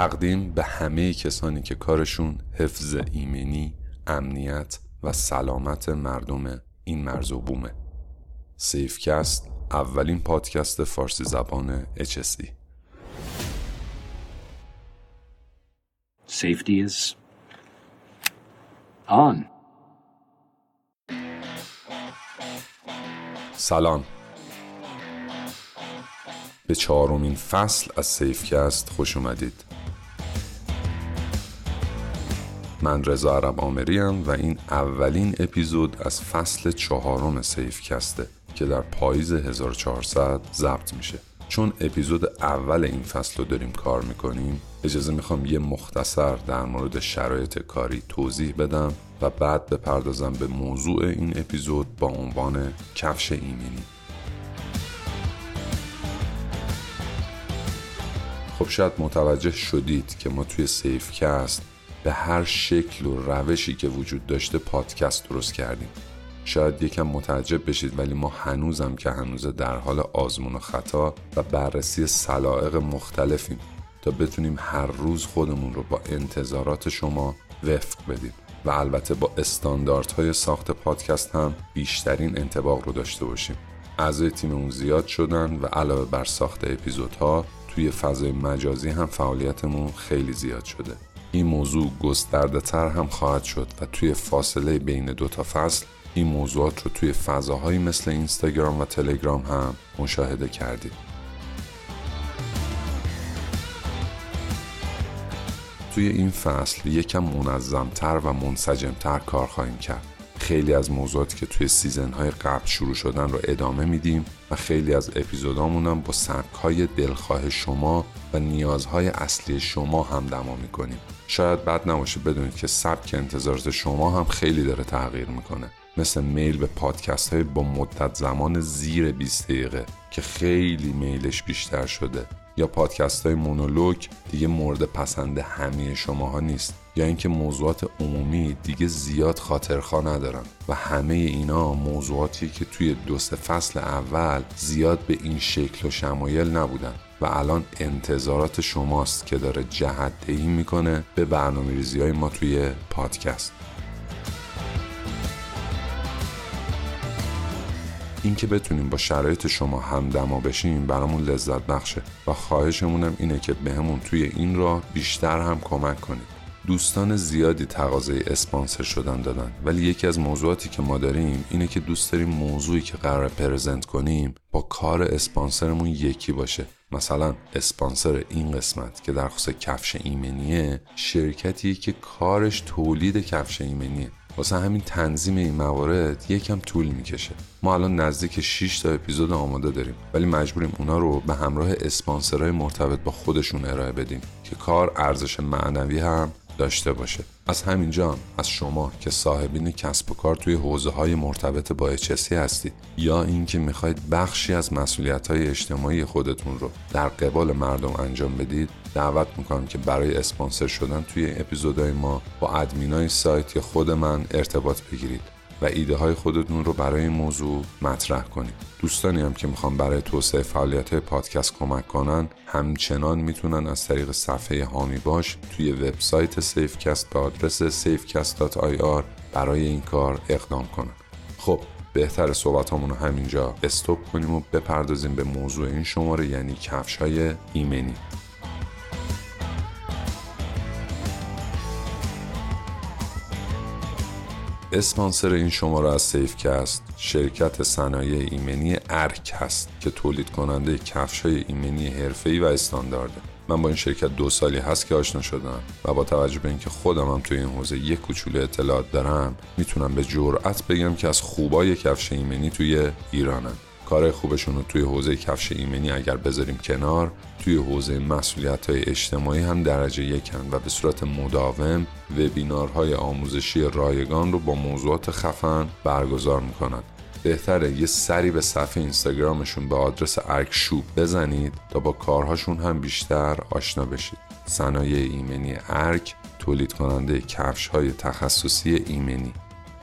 تقدیم به همه کسانی که کارشون حفظ ایمنی، امنیت و سلامت مردم این مرز و بومه. سیفکست اولین پادکست فارسی زبان HSE Safety is on. سلام. به چهارمین فصل از سیفکست خوش اومدید. من رضا عرب آمری و این اولین اپیزود از فصل چهارم سیفکسته که در پاییز 1400 ضبط میشه. چون اپیزود اول این فصل رو داریم کار می‌کنیم اجازه می‌خوام یه مختصر در مورد شرایط کاری توضیح بدم و بعد بپردازم به موضوع این اپیزود با عنوان کفش ایمنی. خب شاید متوجه شدید که ما توی سیفکست به هر شکل و روشی که وجود داشته پادکست درست کردیم. شاید یکم متعجب بشید ولی ما هنوزم که هنوزه در حال آزمون و خطا و بررسی سلائق مختلفیم تا بتونیم هر روز خودمون رو با انتظارات شما وفق بدیم. و البته با استانداردهای ساخت پادکست هم بیشترین انتباق رو داشته باشیم. اعضای تیممون زیاد شدن و علاوه بر ساخت اپیزودها توی فضای مجازی هم فعالیتمون خیلی زیاد شده. این موضوع گسترده تر هم خواهد شد و توی فاصله بین دو تا فصل این موضوعات رو توی فضاهایی مثل اینستاگرام و تلگرام هم مشاهده کردید. توی این فصل یکم منظمتر و منسجمتر کار خواهیم کرد. خیلی از موضوعاتی که توی سیزن های قبل شروع شدن رو ادامه میدیم و خیلی از اپیزودامون هم با سبک های دلخواه شما و نیازهای اصلی شما هم دما می‌کنیم. شاید بد نباشه بدونید که سبک انتظارات شما هم خیلی داره تغییر می‌کنه. مثل میل به پادکست های با مدت زمان زیر 20 دقیقه که خیلی میلش بیشتر شده یا پادکست های مونولوگ دیگه مورد پسند همه شماها نیست اینکه موضوعات عمومی دیگه زیاد خاطرخوا ندارن. و همه اینا موضوعاتی که توی دو سه فصل اول زیاد به این شکل و شمایل نبودن. و الان انتظارات شماست که داره جهت دهی می‌کنه به برنامه ریزی های ما توی پادکست. اینکه بتونیم با شرایط شما همدما بشیم برامون لذت بخشه. و خواهشمونم اینه که بهمون به توی این راه بیشتر هم کمک کنید. دوستان زیادی تقاضای اسپانسر شدن دادن. ولی یکی از موضوعاتی که ما داریم اینه که دوست داریم موضوعی که قرار پرزنت کنیم با کار اسپانسرمون یکی باشه. مثلا اسپانسر این قسمت که در خصوص کفش ایمنیه شرکتی که کارش تولید کفش ایمنیه. واسه همین تنظیم این موارد یکم طول می‌کشه. ما الان نزدیک 6 تا اپیزود آماده داریم ولی مجبوریم اونا رو به همراه اسپانسرهای مرتبط با خودشون ارائه بدیم که کار ارزش معنوی هم داشته باشه. از همینجا از شما که صاحبین کسب و کار توی حوزه های مرتبط با اچسی هستید یا اینکه می‌خواید بخشی از مسئولیت های اجتماعی خودتون رو در قبال مردم انجام بدید دعوت می‌کنم که برای اسپانسر شدن توی اپیزودهای ما با ادمینای سایت یا خود من ارتباط بگیرید. و ایده های خودتون رو برای این موضوع مطرح کنید. دوستانی هم که می‌خوان برای توسعه فعالیت پادکست کمک کنن همچنان می‌تونن از طریق صفحه هامی باش توی وبسایت سیفکست به آدرس safecast.ir برای این کار اقدام کنن. خب بهتر صحبت رو همینجا استوب کنیم و بپردازیم به موضوع این شماره یعنی کفش های ایمنی. اسپانسر این شماره از سیفکست شرکت صنایع ایمنی ارک هست که تولید کننده کفش های ایمنی حرفه‌ای و استاندارده. من با این شرکت دو سالی هست که آشنا شدم و با توجه به اینکه خودم هم توی این حوزه یک کوچولو اطلاعات دارم می‌تونم به جرأت بگم که از خوبای کفش ایمنی توی ایرانن کار خوبشون رو توی حوزه کفش ایمنی اگر بذاریم کنار توی حوزه مسئولیت های اجتماعی هم درجه یکن و به صورت مداوم وبینارهای آموزشی رایگان رو با موضوعات خفن برگزار می‌کنن. بهتره یه سری به صفحه اینستاگرامشون به آدرس ارک شوب بزنید تا با کارهاشون هم بیشتر آشنا بشید. صنایع ایمنی ارک تولید کننده کفش های تخصصی ایمنی.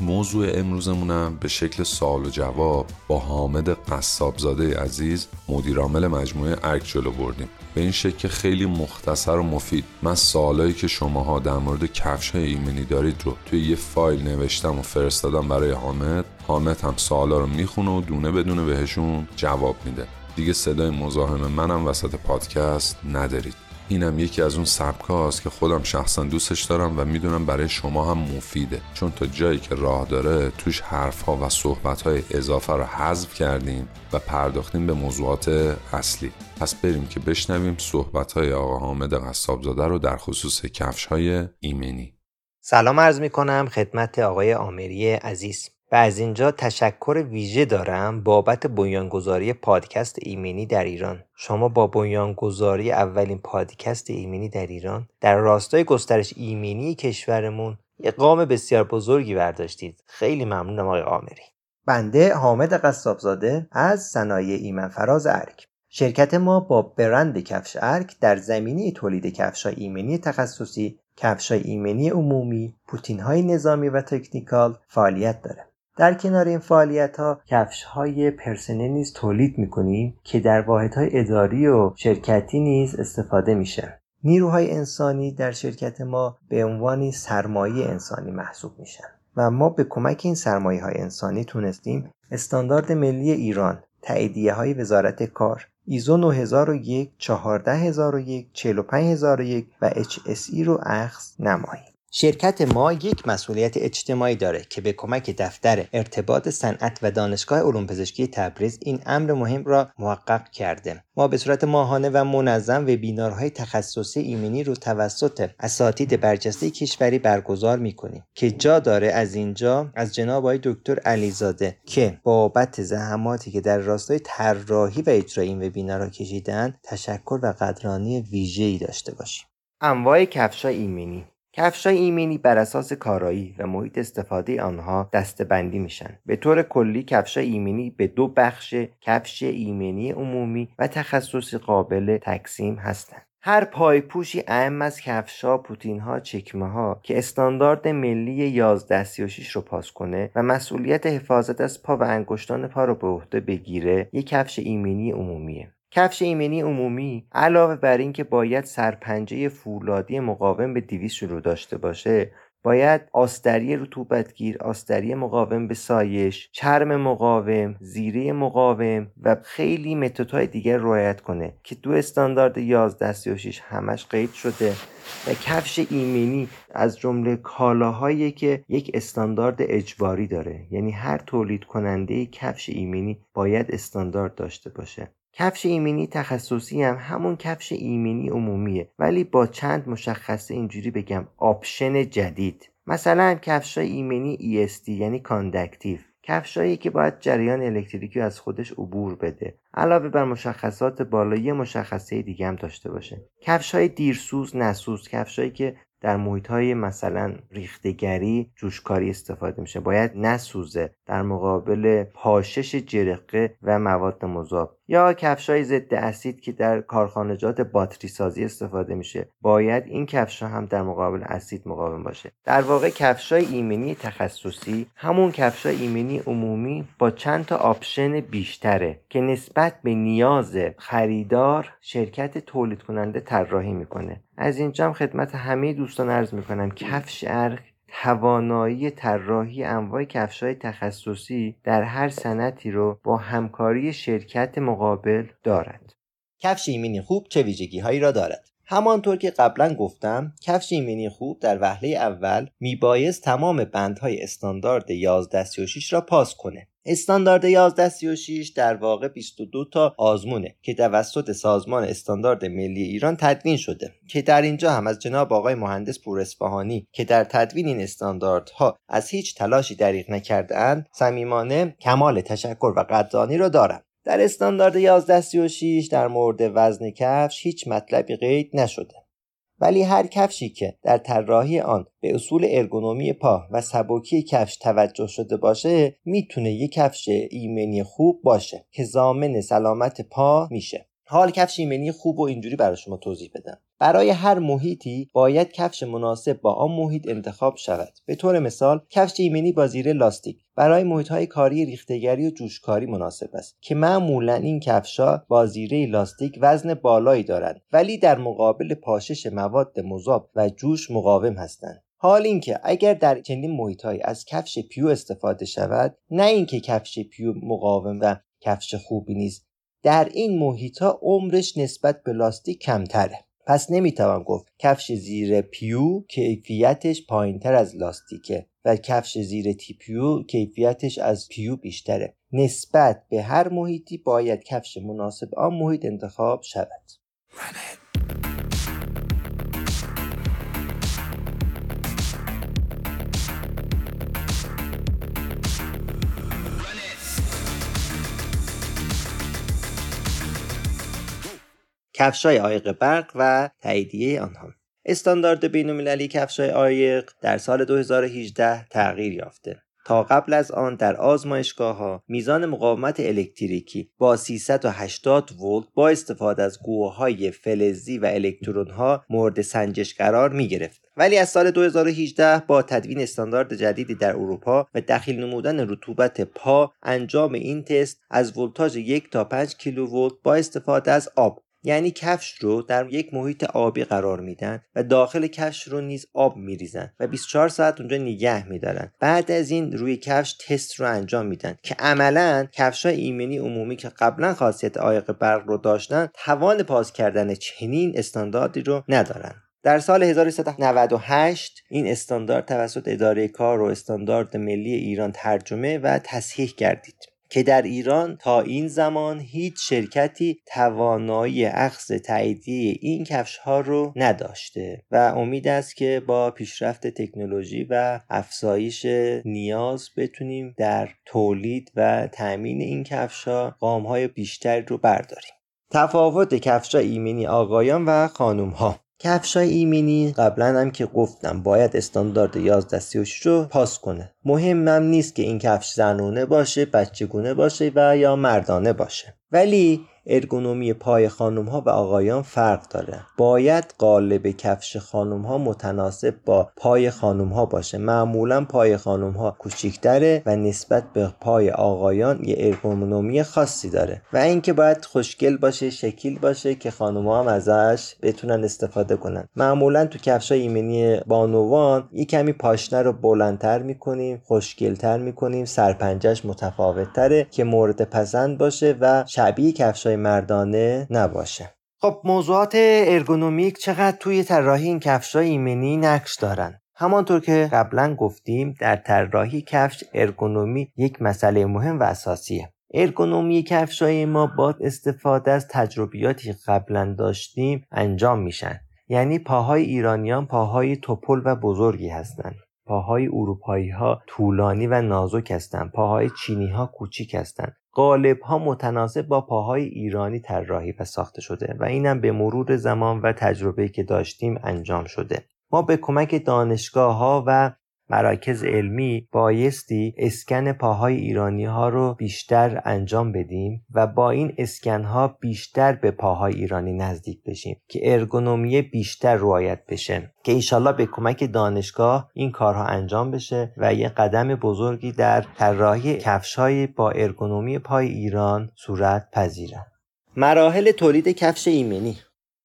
موضوع امروزمونم به شکل سوال و جواب با حامد قصابزاده عزیز مدیرعامل مجموعه ارک جلو بردیم. به این شکل خیلی مختصر و مفید. من سوالایی که شماها در مورد کفش های ایمنی دارید رو توی یه فایل نوشتم و فرستادم برای حامد. حامد هم سوالا رو می‌خونه و دونه بدونه بهشون جواب میده. دیگه صدای مزاحم منم وسط پادکست ندارید. اینم یکی از اون سبک که خودم شخصا دوستش دارم و می‌دونم برای شما هم مفیده. چون تا جایی که راه داره توش حرف ها و صحبت های اضافه رو حذف کردیم و پرداختیم به موضوعات اصلی. پس بریم که بشنویم صحبت های آقا حامد قصابزاده رو در خصوص کفش های ایمنی. سلام عرض می کنم خدمت آقای آمری عزیز. از اینجا تشکر ویژه دارم بابت بنیانگذاری پادکست ایمنی در ایران. شما با بنیانگذاری اولین پادکست ایمنی در ایران در راستای گسترش ایمنی کشورمون یک قام بسیار بزرگی برداشتید. خیلی ممنونم آقای آمری بنده حامد قصابزاده از صنایع ایمن فراز ارک شرکت ما با برند کفش ارک در زمینه تولید کفش ایمنی تخصصی کفش ایمنی عمومی پوتین های نظامی و تکنیکال فعالیت داره. در کنار این فعالیت ها کفش های پرسنل نیز تولید می‌کنیم که در واحد های اداری و شرکتی نیز استفاده میشه. نیروهای انسانی در شرکت ما به عنوان سرمایه انسانی محسوب میشن و ما به کمک این سرمایه های انسانی تونستیم استاندارد ملی ایران تاییدیه های وزارت کار ایزو 9001 14001 45001 و HSE رو اخذ نماییم. شرکت ما یک مسئولیت اجتماعی داره که به کمک دفتر ارتباط صنعت و دانشگاه علوم پزشکی تبریز این امر مهم را محقق کرده. ما به صورت ماهانه و منظم وبینارهای تخصصی ایمنی رو توسط اساتید برجسته کشوری برگزار می‌کنیم که جا داره از اینجا از جناب آقای دکتر علیزاده که بابت زحماتی که در راستای طراحی و اجرای این وبینارها کشیدن تشکر و قدرانی ویژه‌ای داشته باشیم. انواع کفش ایمنی. کفشای ایمنی بر اساس کارایی و محیط استفاده آنها دستبندی میشن به طور کلی کفشای ایمنی به دو بخش کفش ایمنی عمومی و تخصصی قابل تقسیم هستند هر پایپوشی اهم از کفشا، پوتینها، چکمه ها که استاندارد ملی 1136 رو پاس کنه و مسئولیت حفاظت از پا و انگشتان پا رو به عهده بگیره یک کفش ایمنی عمومیه. کفش ایمنی عمومی علاوه بر اینکه باید سرپنجه فولادی مقاوم به 200 رو داشته باشه باید آستری رطوبتگیر آستری مقاوم به سایش چرم مقاوم زیره مقاوم و خیلی متدهای دیگر رعایت کنه که تو استاندارد 1136 همش قید شده و کفش ایمنی از جمله کالاهایی که یک استاندارد اجباری داره. یعنی هر تولید کننده کفش ایمنی باید استاندارد داشته باشه. کفش ایمنی تخصصی هم همون کفش ایمنی عمومیه. ولی با چند مشخصه اینجوری بگم. آپشن جدید. مثلا کفش ایمنی ESD یعنی conductive. کفشایی که باید جریان الکتریکی از خودش عبور بده. علاوه بر مشخصات بالایی مشخصه دیگه هم داشته باشه. کفش های دیرسوز نسوز. کفشایی که در محیط های مثلا ریختگری جوشکاری استفاده میشه. باید نسوزه. در مقابل پاشش جرقه و مواد مذاب یا کفش های ضد اسید که در کارخانجات باتری سازی استفاده میشه. باید این کفش هم در مقابل اسید مقاوم باشه. در واقع کفش های ایمنی تخصصی همون کفش های ایمنی عمومی با چند تا آپشن بیشتره که نسبت به نیاز خریدار شرکت تولید کننده طراحی می‌کنه. از اینجا هم خدمت همه دوستان عرض می‌کنم. کفش ارخ توانایی طراحی انواع کفشهای تخصصی در هر سنتی رو با همکاری شرکت مقابل دارد. کفش ایمنی خوب چه ویژگی هایی را دارد؟ همانطور که قبلا گفتم کفش ایمنی خوب در وهله اول میبایست تمام بندهای استاندارد 1136 را پاس کنه. استاندارد 1136 در واقع 22 تا آزمونه که توسط سازمان استاندارد ملی ایران تدوین شده که در اینجا هم از جناب آقای مهندس پور اصفهانی که در تدوین این استانداردها از هیچ تلاشی دریغ نکردهاند صمیمانه کمال تشکر و قدردانی را دارم در استاندارد 1136 در مورد وزن کفش هیچ مطلبی قید نشده. ولی هر کفشی که در طراحی آن به اصول ارگونومی پا و سبکی کفش توجه شده باشه می‌تونه یک کفش ایمنی خوب باشه که ضامن سلامت پا میشه. حال کفش ایمنی خوب و اینجوری برای شما توضیح بدم. برای هر محیطی باید کفش مناسب با آن محیط انتخاب شود. به طور مثال کفش ایمنی با زیر لاستیک برای محیط های کاری ریختگری و جوشکاری مناسب است که معمولا این کفشها با زیره لاستیک وزن بالایی دارند ولی در مقابل پاشش مواد مذاب و جوش مقاوم هستند. حال اینکه اگر در چنین محیطهایی از کفش پیو استفاده شود نه اینکه کفش پیو مقاوم و کفش خوبی نیست در این محیط ها عمرش نسبت به لاستیک کمتره. پس نمی‌توان گفت کفش زیر پیو کیفیتش پایینتر از لاستیکه و کفش زیر تیپیو کیفیتش از پیو بیشتره. نسبت به هر محیطی باید کفش مناسب آن محیط انتخاب شود. کفشای عایق برق و تاییدیه آنها. استاندارد بین‌المللی کفشای عایق در سال 2018 تغییر یافته. تا قبل از آن در آزمایشگاه ها میزان مقاومت الکتریکی با 380 ولت با استفاده از گوههای فلزی و الکترون ها مورد سنجش قرار می گرفت ولی از سال 2018 با تدوین استاندارد جدیدی در اروپا و دخیل نمودن رطوبت پا انجام این تست از ولتاژ یک تا 5 کیلوولت با استفاده از آب یعنی کفش رو در یک محیط آبی قرار میدن و داخل کفش رو نیز آب میریزن و 24 ساعت اونجا نگه میدارن. بعد از این روی کفش تست رو انجام میدن که عملا کفش های ایمنی عمومی که قبلا خاصیت عایق برق رو داشتن توان پاس کردن چنین استانداردی رو ندارن. در سال 1398 این استاندارد توسط اداره کار و استاندارد ملی ایران ترجمه و تصحیح گردید که در ایران تا این زمان هیچ شرکتی توانایی اخذ تاییدیه این کفش ها رو نداشته و امید است که با پیشرفت تکنولوژی و افزایش نیاز بتونیم در تولید و تامین این کفش ها قام های بیشتری رو برداریم. تفاوت کفش ایمنی آقایان و خانم ها کفشای ایمنی قبلا هم که گفتم باید استاندارد 1136 رو پاس کنه. مهمم نیست که این کفش زنونه باشه بچگونه باشه و یا مردانه باشه. ولی ارگونومی پای خانم ها و آقایان فرق داره. باید قالب کفش خانم ها متناسب با پای خانم ها باشه. معمولا پای خانم ها کوچیکتره و نسبت به پای آقایان یه ارگونومی خاصی داره. و اینکه باید خوشگل باشه شکیل باشه که خانم ها هم ازش بتونن استفاده کنن. معمولا تو کفش ایمنی بانوان یه کمی پاشنه رو بلندتر می‌کنیم خوشگلتر می‌کنیم سرپنجش متفاوت که مورد پسند باشه و شبیه کفش مردانه نباشه. خب موضوعات ارگونومیک چقدر توی طراحی این کفش ایمنی نقش دارن؟ همانطور که قبلا گفتیم در طراحی کفش ارگونومی یک مسئله مهم و اساسیه. ارگونومی کفشای ما با استفاده از تجربیاتی که قبلا داشتیم انجام میشن. یعنی پاهای ایرانیان پاهای توپل و بزرگی هستند پاهای اروپایی ها طولانی و نازک هستند. پاهای چینی ها کوچیک هستند. قالب ها متناسب با پاهای ایرانی طراحی و ساخته شده و اینم به مرور زمان و تجربه که داشتیم انجام شده. ما به کمک دانشگاه ها و مراکز علمی بایستی اسکن پاهای ایرانی ها رو بیشتر انجام بدیم و با این اسکن ها بیشتر به پاهای ایرانی نزدیک بشیم که ارگونومی بیشتر رعایت بشه. که ایشالله به کمک دانشگاه این کارها انجام بشه و یه قدم بزرگی در طراحی کفشهای با ارگونومی پای ایران صورت پذیرن مراحل تولید کفش ایمنی.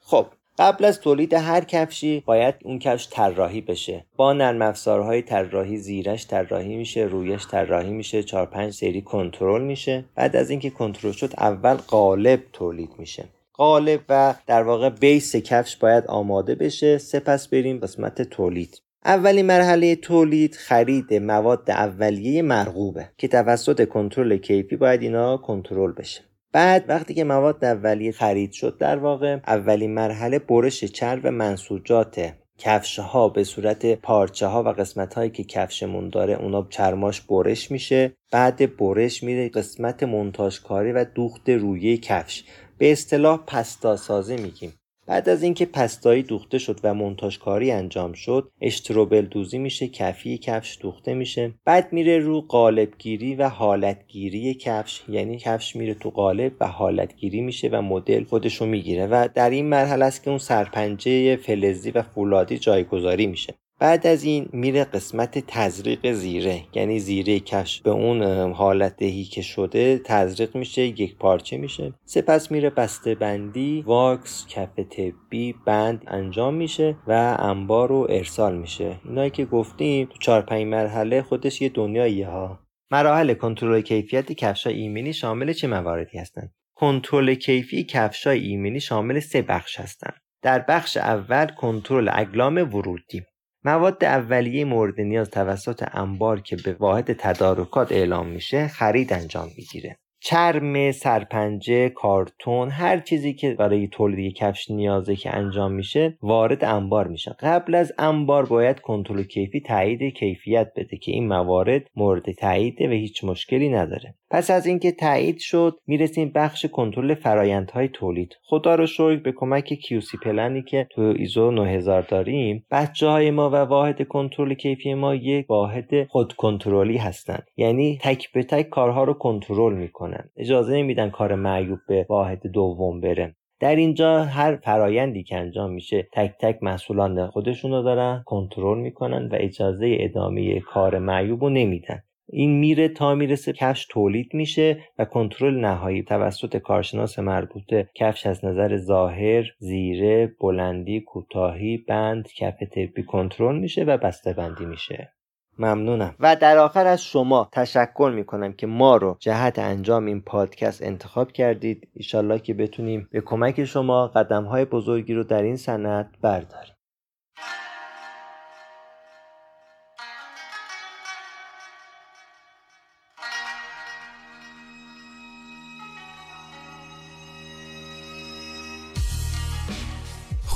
خب قبل از تولید هر کفشی باید اون کفش طراحی بشه. با نرم افزارهای طراحی زیرش طراحی میشه رویش طراحی میشه 4 5 سری کنترل میشه. بعد از اینکه کنترل شد اول قالب تولید میشه. قالب و در واقع بیس کفش باید آماده بشه. سپس بریم قسمت تولید. اولین مرحله تولید خرید مواد اولیه مرغوبه که توسط کنترل کیفی باید اینا کنترل بشه. بعد وقتی که مواد اولیه خرید شد در واقع اولین مرحله برش چرب منسوجات کفش ها به صورت پارچه ها و قسمت هایی که کفشمون داره اونا چرماش برش میشه. بعد برش میره قسمت منتاج کاری و دوخت روی کفش. به اصطلاح پستا سازی میگیم. بعد از اینکه پستایی دوخته شد و مونتاژ کاری انجام شد اشتروبل دوزی میشه کفی کفش دوخته میشه. بعد میره رو قالبگیری و حالتگیری کفش یعنی کفش میره تو قالب و حالتگیری میشه و مدل خودشو می‌گیره. و در این مرحله است که اون سرپنجه فلزی و فولادی جایگذاری میشه. بعد از این میره قسمت تزریق زیره. یعنی زیره کش به اون حالت دهی که شده تزریق میشه یک پارچه میشه. سپس میره بسته بندی واکس کف طبی بند انجام میشه و انبار و ارسال میشه. اینایی که گفتیم تو چهار پنج مرحله خودش یه دنیاییه ها. مراحل کنترل کیفیت کفش ایمنی شامل چه مواردی هستند؟ کنترل کیفی کفش ایمنی شامل سه بخش هستند. در بخش اول کنترل اقلام ورودی. مواد اولیه مورد نیاز توسط انبار که به واحد تدارکات اعلام میشه خرید انجام می‌گیره. چرم سرپنجه کارتون هر چیزی که برای تولید کفش نیازه که انجام میشه وارد انبار میشه. قبل از انبار باید کنترل کیفی تایید کیفیت بده که این موارد مورد تاییده و هیچ مشکلی نداره. پس از اینکه تایید شد می‌رسیم بخش کنترل فرایندهای تولید. خدا رو شکر به کمک کیوسی پلنی که تو ایزو 9000 داریم بچه های ما و واحد کنترل کیفی ما یک واحد خود کنترلی هستند یعنی تک به تک کارها رو کنترل می‌کنن. اجازه نمیدن کار معیوب به واحد دوم بره. در اینجا هر فرایندی که انجام میشه تک تک مسئولان خودشونو دارن کنترل می‌کنن و اجازه ادامه کار معیوب رو نمیدن. این میره تا می‌رسه کفش تولید میشه و کنترل نهایی توسط کارشناس مربوطه کفش از نظر ظاهر زیره بلندی کوتاهی بند کف تپی کنترل میشه و بسته بندی میشه. ممنونم. و در آخر از شما تشکر می‌کنم که ما رو جهت انجام این پادکست انتخاب کردید. ایشالله که بتونیم به کمک شما قدم های بزرگی رو در این صنعت برداریم.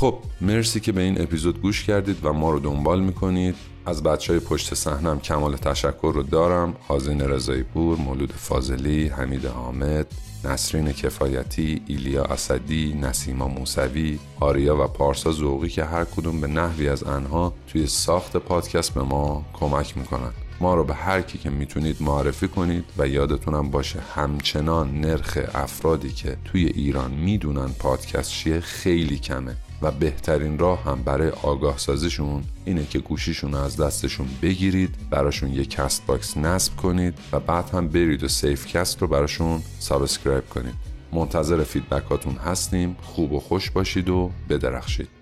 خب مرسی که به این اپیزود گوش کردید و ما رو دنبال می‌کنید. از بچه های پشت صحنم کمال تشکر رو دارم. حازین رضایی پور، مولود فاضلی، حمید حامد، نسرین کفایتی، ایلیا اسدی، نسیما موسوی، آریا و پارسا زوقی که هر کدوم به نحوی از انها توی ساخت پادکست به ما کمک می‌کنن. ما رو به هر کی که می‌تونید معرفی کنید و یادتونم باشه همچنان نرخ افرادی که توی ایران می‌دونن پادکست چیه خیلی کمه. و بهترین راه هم برای آگاه سازیشون اینه که گوشیشون رو از دستشون بگیرید براشون یه CastBox نصب کنید و بعد هم برید و SafeCast رو براشون subscribe کنید. منتظر feedback اتون هستیم. خوب و خوش باشید و بدرخشید.